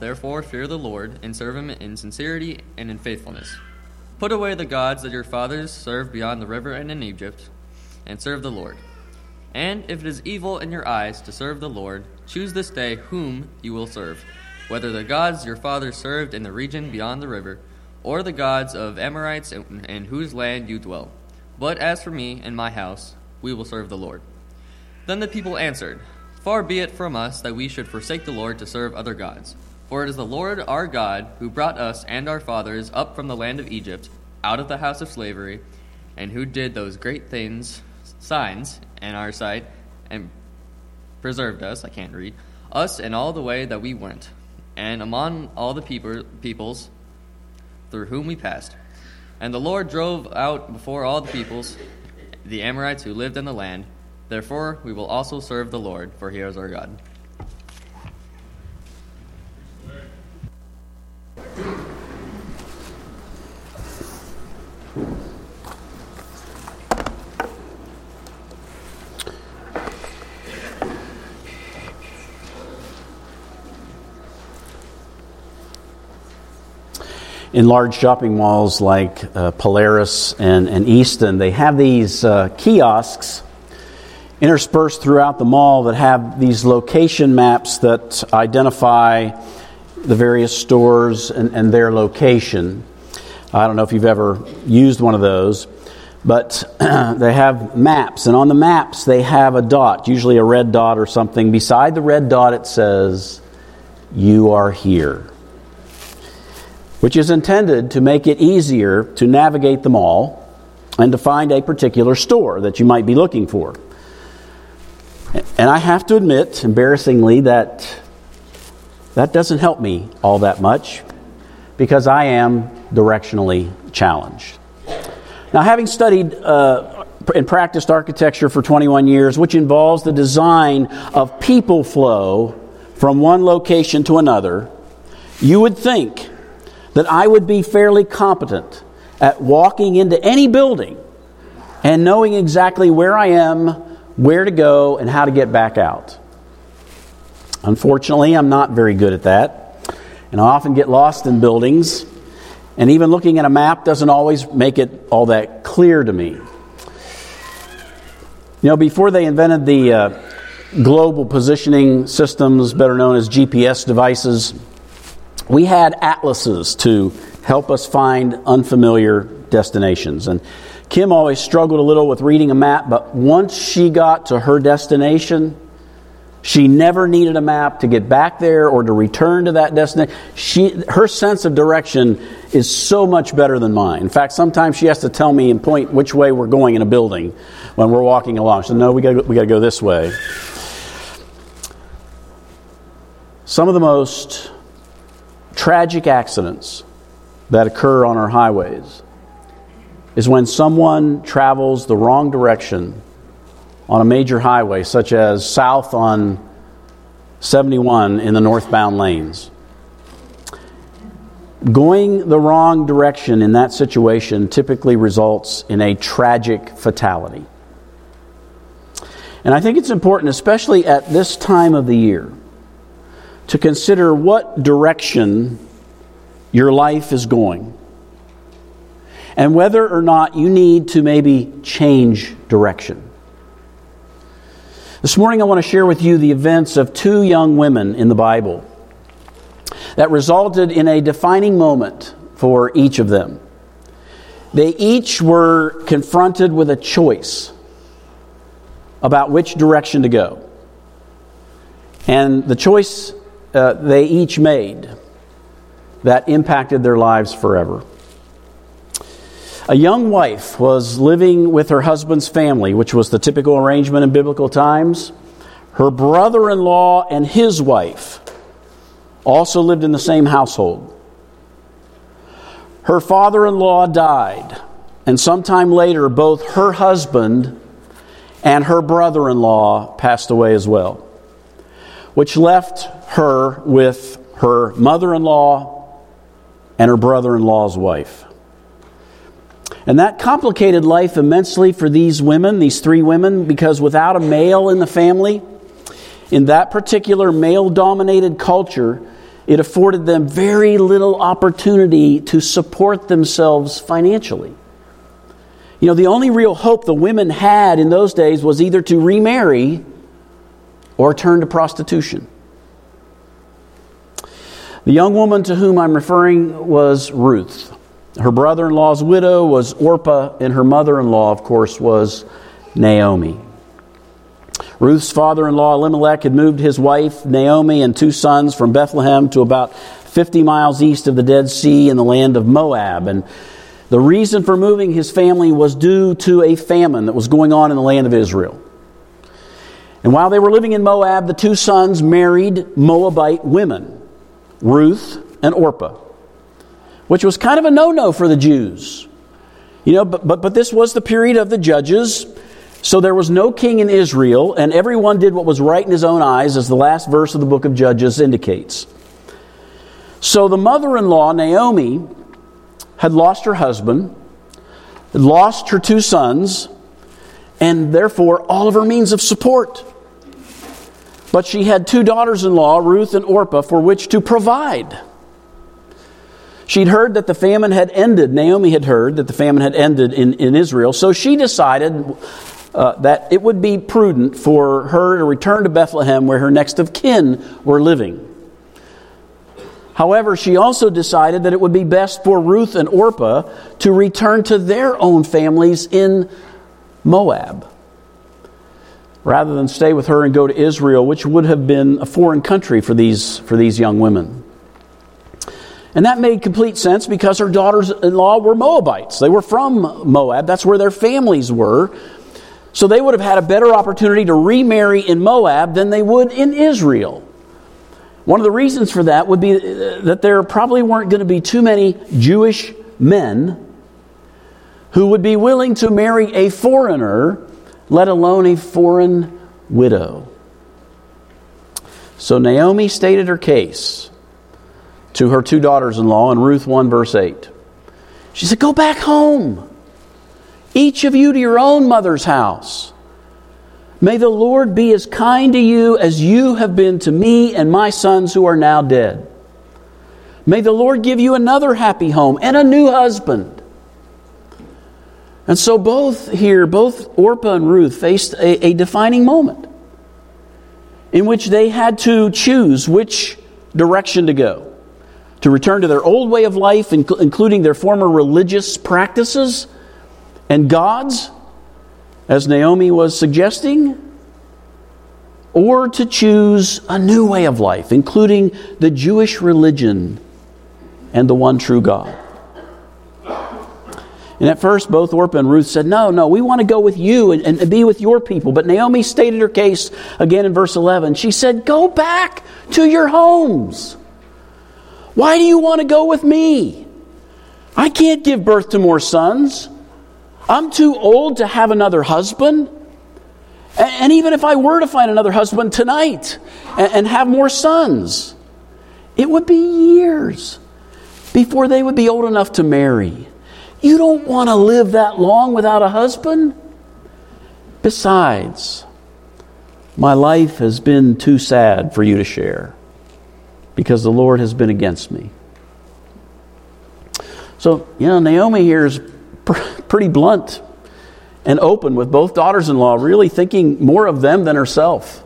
therefore fear the Lord, and serve him in sincerity and in faithfulness. Put away the gods that your fathers served beyond the river and in Egypt, and serve the Lord. And if it is evil in your eyes to serve the Lord, choose this day whom you will serve, whether the gods your fathers served in the region beyond the river, or the gods of Amorites in, whose land you dwell. But as for me and my house, we will serve the Lord. Then the people answered, Far be it from us that we should forsake the Lord to serve other gods. For it is the Lord our God who brought us and our fathers up from the land of Egypt, out of the house of slavery, and who did those great things, signs, in our sight, and preserved us, I can't read, us in all the way that we went, and among all the people, peoples through whom we passed. And the Lord drove out before all the peoples the Amorites who lived in the land. Therefore, we will also serve the Lord, for he is our God. In large shopping malls like uh, Polaris and, and Easton, they have these uh, kiosks interspersed throughout the mall that have these location maps that identify the various stores and, and their location. I don't know if you've ever used one of those, but they have maps, and on the maps they have a dot, usually a red dot or something. Beside the red dot, it says, You are here which is intended to make it easier to navigate the mall and to find a particular store that you might be looking for. And I have to admit, embarrassingly, that that doesn't help me all that much because I am directionally challenged. Now, having studied uh, and practiced architecture for 21 years, which involves the design of people flow from one location to another, you would think that I would be fairly competent at walking into any building and knowing exactly where I am, where to go, and how to get back out. Unfortunately, I'm not very good at that, and I often get lost in buildings, and even looking at a map doesn't always make it all that clear to me. You know, before they invented the uh, global positioning systems, better known as GPS devices, we had atlases to help us find unfamiliar destinations. And Kim always struggled a little with reading a map, but once she got to her destination, she never needed a map to get back there or to return to that destination. She, her sense of direction is so much better than mine. In fact, sometimes she has to tell me and point which way we're going in a building when we're walking along. Said, "No, we got we got to go this way." Some of the most tragic accidents that occur on our highways is when someone travels the wrong direction on a major highway, such as south on 71 in the northbound lanes. Going the wrong direction in that situation typically results in a tragic fatality. And I think it's important, especially at this time of the year, to consider what direction your life is going and whether or not you need to maybe change direction. This morning, I want to share with you the events of two young women in the Bible that resulted in a defining moment for each of them. They each were confronted with a choice about which direction to go. And the choice uh, they each made that impacted their lives forever. A young wife was living with her husband's family, which was the typical arrangement in biblical times. Her brother in law and his wife also lived in the same household. Her father in law died, and sometime later, both her husband and her brother in law passed away as well, which left her with her mother in law and her brother in law's wife. And that complicated life immensely for these women, these three women, because without a male in the family, in that particular male dominated culture, it afforded them very little opportunity to support themselves financially. You know, the only real hope the women had in those days was either to remarry or turn to prostitution. The young woman to whom I'm referring was Ruth. Her brother in law's widow was Orpah, and her mother in law, of course, was Naomi. Ruth's father in law, Elimelech, had moved his wife, Naomi, and two sons from Bethlehem to about 50 miles east of the Dead Sea in the land of Moab. And the reason for moving his family was due to a famine that was going on in the land of Israel. And while they were living in Moab, the two sons married Moabite women, Ruth and Orpah, which was kind of a no no for the Jews. You know, but, but, but this was the period of the judges. So there was no king in Israel, and everyone did what was right in his own eyes, as the last verse of the book of Judges indicates. So the mother in law, Naomi, had lost her husband, lost her two sons, and therefore all of her means of support. But she had two daughters in law, Ruth and Orpah, for which to provide. She'd heard that the famine had ended. Naomi had heard that the famine had ended in, in Israel. So she decided uh, that it would be prudent for her to return to Bethlehem where her next of kin were living. However, she also decided that it would be best for Ruth and Orpah to return to their own families in Moab rather than stay with her and go to Israel, which would have been a foreign country for these, for these young women. And that made complete sense because her daughters in law were Moabites. They were from Moab, that's where their families were. So they would have had a better opportunity to remarry in Moab than they would in Israel. One of the reasons for that would be uh, that there probably weren't going to be too many Jewish men who would be willing to marry a foreigner, let alone a foreign widow. So Naomi stated her case to her two daughters in law in Ruth 1, verse 8. She said, Go back home each of you to your own mother's house. May the Lord be as kind to you as you have been to me and my sons who are now dead. May the Lord give you another happy home and a new husband. And so, both here, both Orpah and Ruth faced a, a defining moment in which they had to choose which direction to go to return to their old way of life, including their former religious practices and God's, as Naomi was suggesting, or to choose a new way of life, including the Jewish religion and the one true God. And at first, both Orpah and Ruth said, No, no, we want to go with you and, and, be with your people. But Naomi stated her case again in verse 11. She said, Go back to your homes. Why do you want to go with me? I can't give birth to more sons. I'm too old to have another husband. And even if I were to find another husband tonight and have more sons, it would be years before they would be old enough to marry. You don't want to live that long without a husband. Besides, my life has been too sad for you to share because the Lord has been against me. So, you know, Naomi here is pretty blunt and open with both daughters in law, really thinking more of them than herself.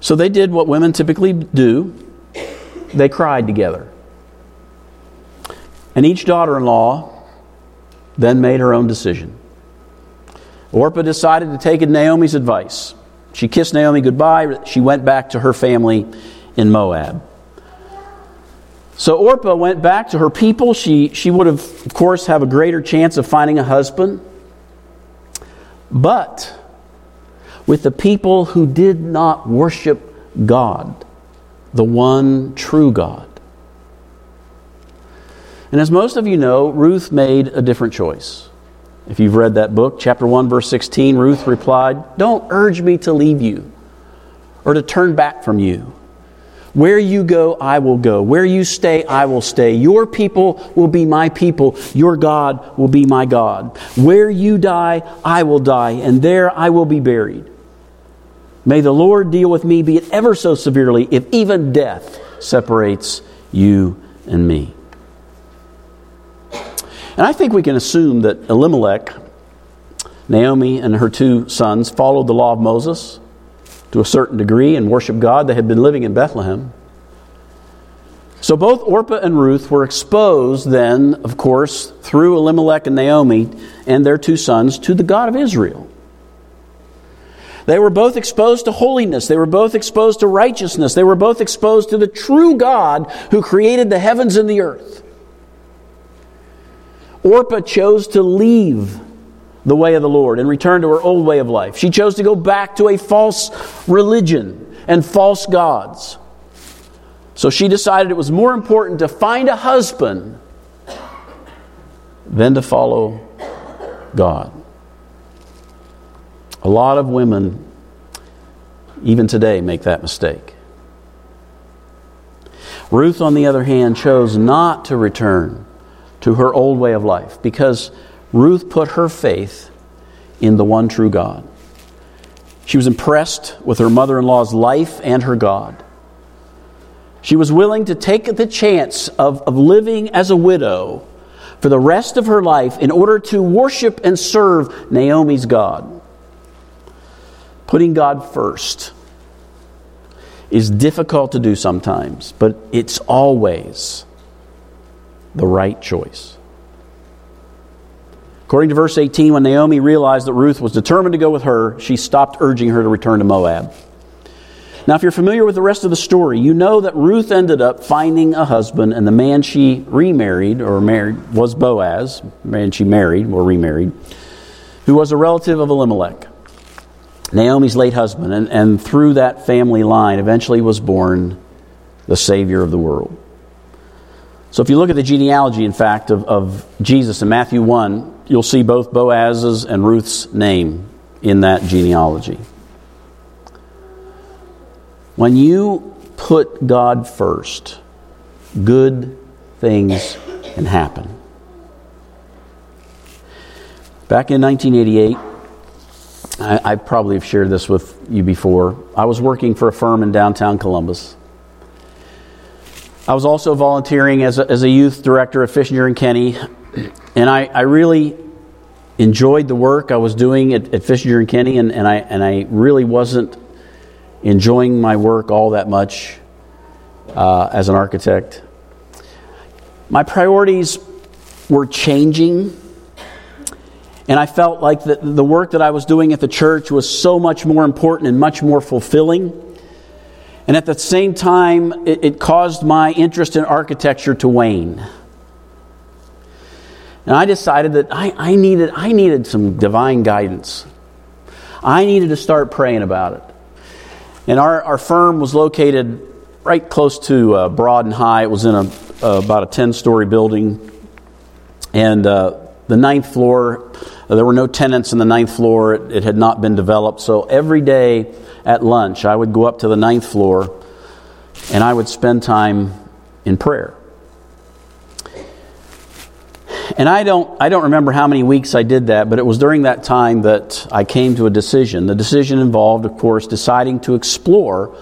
So they did what women typically do they cried together. And each daughter in law then made her own decision. Orpah decided to take Naomi's advice. She kissed Naomi goodbye. She went back to her family in Moab. So Orpah went back to her people. She, she would have, of course, have a greater chance of finding a husband. But with the people who did not worship God, the one true God. And as most of you know, Ruth made a different choice. If you've read that book, chapter 1, verse 16, Ruth replied, Don't urge me to leave you or to turn back from you. Where you go, I will go. Where you stay, I will stay. Your people will be my people. Your God will be my God. Where you die, I will die, and there I will be buried. May the Lord deal with me, be it ever so severely, if even death separates you and me. And I think we can assume that Elimelech, Naomi, and her two sons followed the law of Moses to a certain degree and worshiped God. They had been living in Bethlehem. So both Orpah and Ruth were exposed then, of course, through Elimelech and Naomi and their two sons to the God of Israel. They were both exposed to holiness. They were both exposed to righteousness. They were both exposed to the true God who created the heavens and the earth. Orpah chose to leave the way of the Lord and return to her old way of life. She chose to go back to a false religion and false gods. So she decided it was more important to find a husband than to follow God. A lot of women, even today, make that mistake. Ruth, on the other hand, chose not to return to her old way of life because Ruth put her faith in the one true God. She was impressed with her mother in law's life and her God. She was willing to take the chance of, of living as a widow for the rest of her life in order to worship and serve Naomi's God. Putting God first is difficult to do sometimes, but it's always the right choice. According to verse 18, when Naomi realized that Ruth was determined to go with her, she stopped urging her to return to Moab. Now, if you're familiar with the rest of the story, you know that Ruth ended up finding a husband, and the man she remarried or married was Boaz, man she married or remarried, who was a relative of Elimelech, Naomi's late husband. And, and through that family line, eventually was born the Savior of the world. So if you look at the genealogy, in fact, of, of Jesus in Matthew 1, you'll see both Boaz's and Ruth's name in that genealogy. When you put God first, good things can happen. Back in 1988, I, I, probably have shared this with you before. I was working for a firm in downtown Columbus. I was also volunteering as a, as a youth director at Fisher and Kenny, and I, I really enjoyed the work I was doing at, at Fisher and Kenny, and, and, I, and I really wasn't enjoying my work all that much uh, as an architect. My priorities were changing, and I felt like the, the work that I was doing at the church was so much more important and much more fulfilling and at the same time, it, it caused my interest in architecture to wane. And I decided that I, I, needed, I needed some divine guidance. I needed to start praying about it. And our, our firm was located right close to uh, Broad and High. It was in a, uh, about a 10 story building. And uh, the ninth floor, there were no tenants in the ninth floor. It, it had not been developed. So every day at lunch, I would go up to the ninth floor and I would spend time in prayer. And I don't, I don't remember how many weeks I did that, but it was during that time that I came to a decision. The decision involved, of course, deciding to explore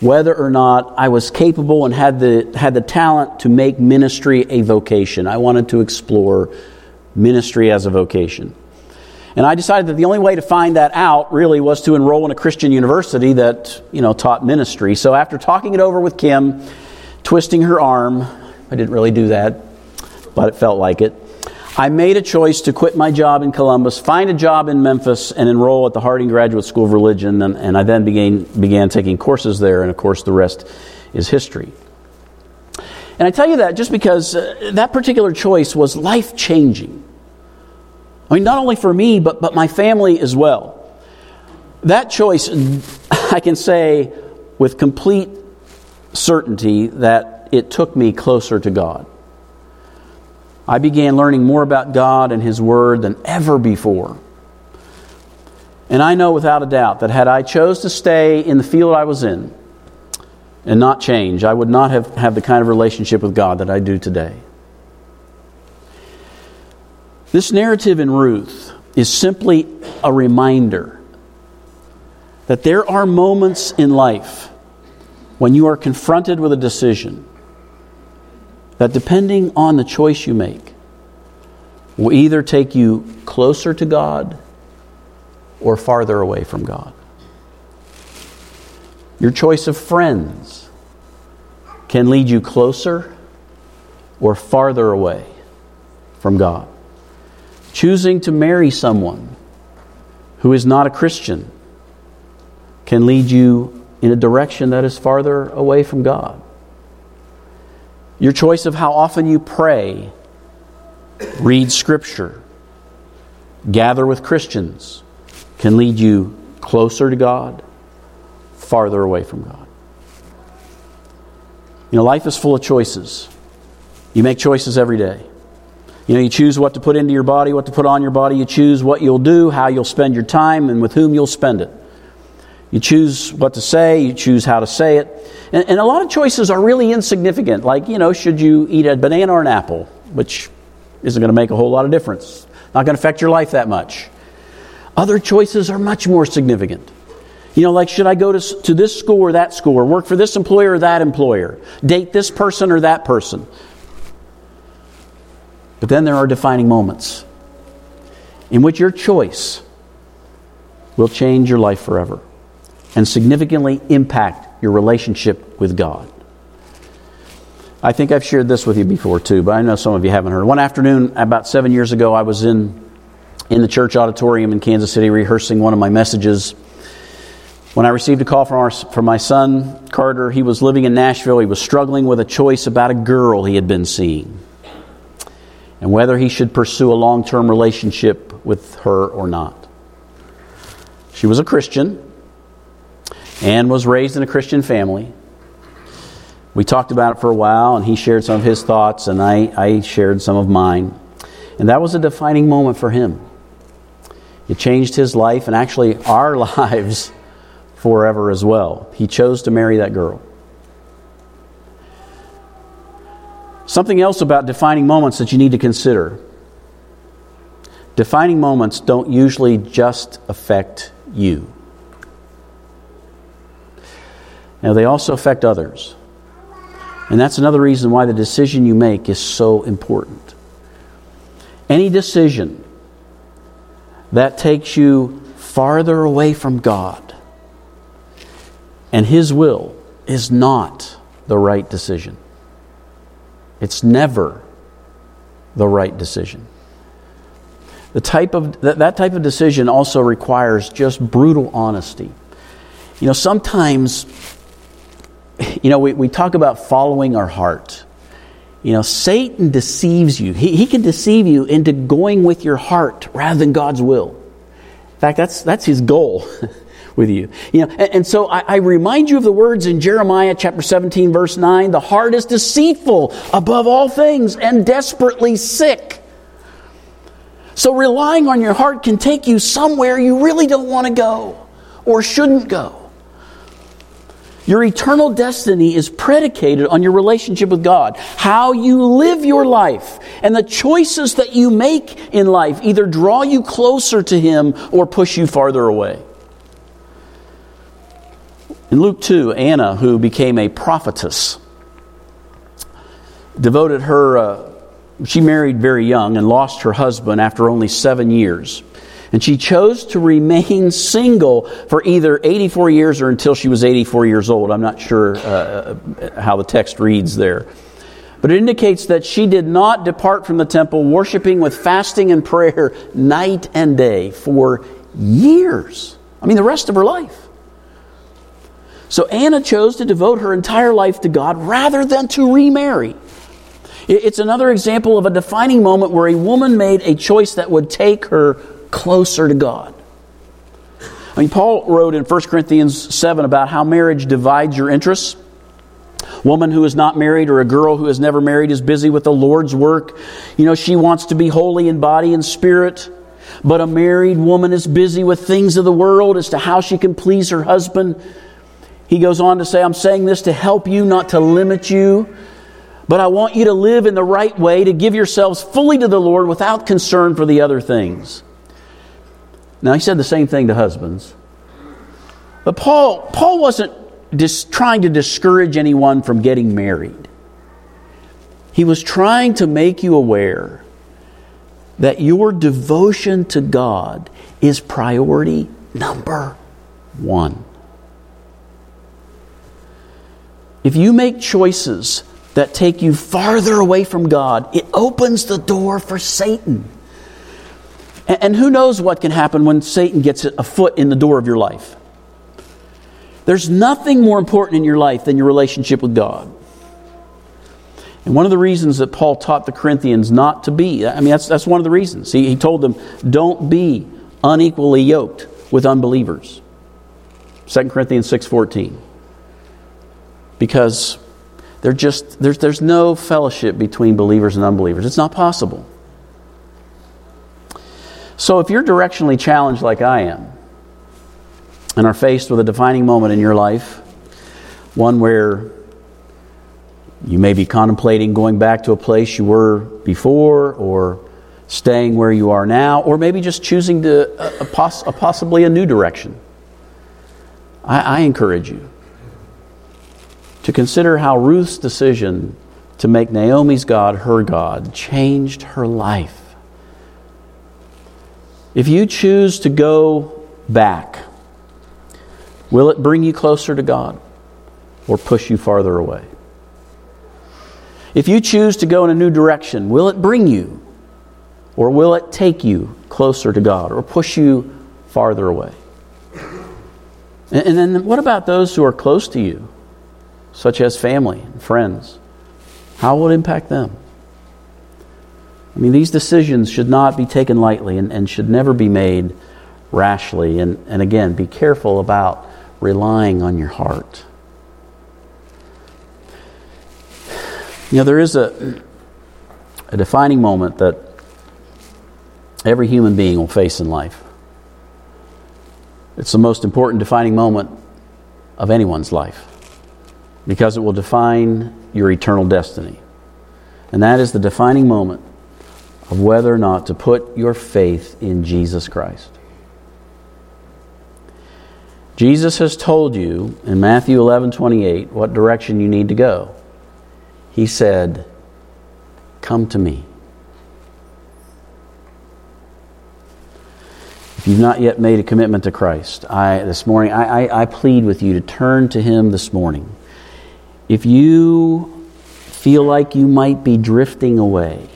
whether or not I was capable and had the, had the talent to make ministry a vocation. I wanted to explore ministry as a vocation. And I decided that the only way to find that out really was to enroll in a Christian university that, you know, taught ministry. So after talking it over with Kim, twisting her arm, I didn't really do that, but it felt like it. I made a choice to quit my job in Columbus, find a job in Memphis, and enroll at the Harding Graduate School of Religion. And, and I then began, began taking courses there, and of course, the rest is history. And I tell you that just because uh, that particular choice was life changing. I mean, not only for me, but, but my family as well. That choice, I can say with complete certainty that it took me closer to God. I began learning more about God and His Word than ever before. And I know without a doubt that had I chose to stay in the field I was in and not change, I would not have, have the kind of relationship with God that I do today. This narrative in Ruth is simply a reminder that there are moments in life when you are confronted with a decision that, depending on the choice you make, will either take you closer to God or farther away from God. Your choice of friends can lead you closer or farther away from God. Choosing to marry someone who is not a Christian can lead you in a direction that is farther away from God. Your choice of how often you pray, read Scripture, gather with Christians can lead you closer to God, farther away from God. You know, life is full of choices. You make choices every day. You know, you choose what to put into your body, what to put on your body. You choose what you'll do, how you'll spend your time, and with whom you'll spend it. You choose what to say, you choose how to say it. And, and, a lot of choices are really insignificant, like, you know, should you eat a banana or an apple, which isn't going to make a whole lot of difference, not going to affect your life that much. Other choices are much more significant. You know, like, should I go to, to this school or that school, or work for this employer or that employer, date this person or that person? But then there are defining moments in which your choice will change your life forever and significantly impact your relationship with God. I think I've shared this with you before too, but I know some of you haven't heard. One afternoon, about seven years ago, I was in, in the church auditorium in Kansas City rehearsing one of my messages. When I received a call from, our, from my son, Carter, he was living in Nashville. He was struggling with a choice about a girl he had been seeing and whether he should pursue a long term relationship with her or not. She was a Christian and was raised in a Christian family. We talked about it for a while, and he shared some of his thoughts, and I, I shared some of mine. And that was a defining moment for him. It changed his life and actually our lives forever as well. He chose to marry that girl. Something else about defining moments that you need to consider. Defining moments don't usually just affect you. Now, they also affect others. And that's another reason why the decision you make is so important. Any decision that takes you farther away from God and His will is not the right decision. It's never the right decision. The type of, that, that type of decision also requires just brutal honesty. You know, sometimes you know, we, we talk about following our heart. You know, Satan deceives you. He, he can deceive you into going with your heart rather than God's will. In fact, that's, that's his goal with you. You know, and, and so I, I remind you of the words in Jeremiah chapter 17, verse 9 the heart is deceitful above all things and desperately sick. So relying on your heart can take you somewhere you really don't want to go or shouldn't go. Your eternal destiny is predicated on your relationship with God. How you live your life and the choices that you make in life either draw you closer to Him or push you farther away. In Luke 2, Anna, who became a prophetess, devoted her, uh, she married very young and lost her husband after only seven years. And she chose to remain single for either 84 years or until she was 84 years old. I'm not sure uh, how the text reads there. But it indicates that she did not depart from the temple, worshiping with fasting and prayer night and day for years. I mean, the rest of her life. So Anna chose to devote her entire life to God rather than to remarry. It's another example of a defining moment where a woman made a choice that would take her closer to God. I mean, Paul wrote in 1 Corinthians 7 about how marriage divides your interests. Woman who is not married or a girl who has never married is busy with the Lord's work. You know, she wants to be holy in body and spirit. But a married woman is busy with things of the world as to how she can please her husband. He goes on to say, I'm saying this to help you, not to limit you. But I want you to live in the right way, to give yourselves fully to the Lord without concern for the other things. Now, he said the same thing to husbands. But Paul, Paul wasn't dis- trying to discourage anyone from getting married. He was trying to make you aware that your devotion to God is priority number one. If you make choices that take you farther away from God, it opens the door for Satan. And who knows what can happen when Satan gets a foot in the door of your life? There's nothing more important in your life than your relationship with God. And one of the reasons that Paul taught the Corinthians not to be, I mean, that's, that's one of the reasons. He, he told them, don't be unequally yoked with unbelievers. 2 Corinthians 6.14. Because there just, there's, there's no fellowship between believers and unbelievers. It's not possible. So if you're directionally challenged like I am, and are faced with a defining moment in your life, one where you may be contemplating going back to a place you were before, or staying where you are now, or maybe just choosing to a, a, poss- a possibly a new direction. I, I encourage you to consider how Ruth's decision to make Naomi's God her God changed her life. If you choose to go back, will it bring you closer to God or push you farther away? If you choose to go in a new direction, will it bring you or will it take you closer to God or push you farther away? And, then what about those who are close to you, such as family and friends? How will it impact them? I mean, these decisions should not be taken lightly and, and should never be made rashly. And, and again, be careful about relying on your heart. You know, there is a, a defining moment that every human being will face in life. It's the most important defining moment of anyone's life because it will define your eternal destiny. And that is the defining moment of whether or not to put your faith in Jesus Christ. Jesus has told you in Matthew 11 28 what direction you need to go. He said, Come to me. If you've not yet made a commitment to Christ, I, this morning, I, I, I plead with you to turn to Him this morning. If you feel like you might be drifting away,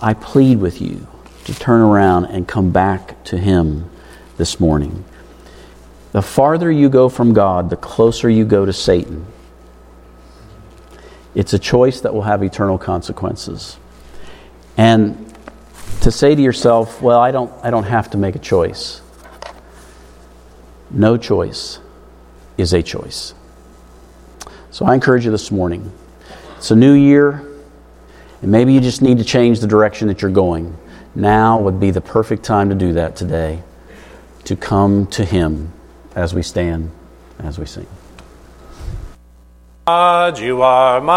I plead with you to turn around and come back to Him this morning. The farther you go from God, the closer you go to Satan. It's a choice that will have eternal consequences. And to say to yourself, well, I don't, I don't have to make a choice. No choice is a choice. So I encourage you this morning. It's a new year, and maybe you just need to change the direction that you're going. Now would be the perfect time to do that today, to come to Him as we stand, as we sing. God, you are my